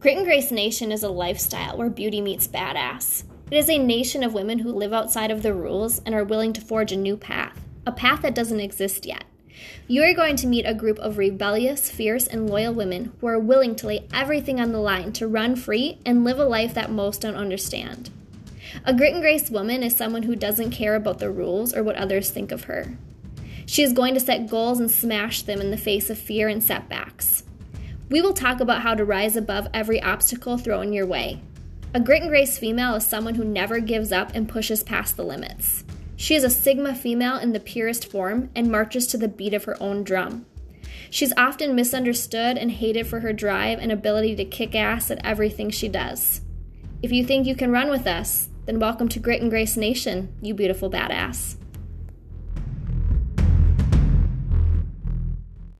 Grit and Grace Nation is a lifestyle where beauty meets badass. It is a nation of women who live outside of the rules and are willing to forge a new path, a path that doesn't exist yet. You are going to meet a group of rebellious, fierce, and loyal women who are willing to lay everything on the line to run free and live a life that most don't understand. A grit and grace woman is someone who doesn't care about the rules or what others think of her. She is going to set goals and smash them in the face of fear and setbacks. We will talk about how to rise above every obstacle thrown your way. A grit and grace female is someone who never gives up and pushes past the limits. She is a Sigma female in the purest form and marches to the beat of her own drum. She's often misunderstood and hated for her drive and ability to kick ass at everything she does. If you think you can run with us, then welcome to Grit and Grace Nation, you beautiful badass.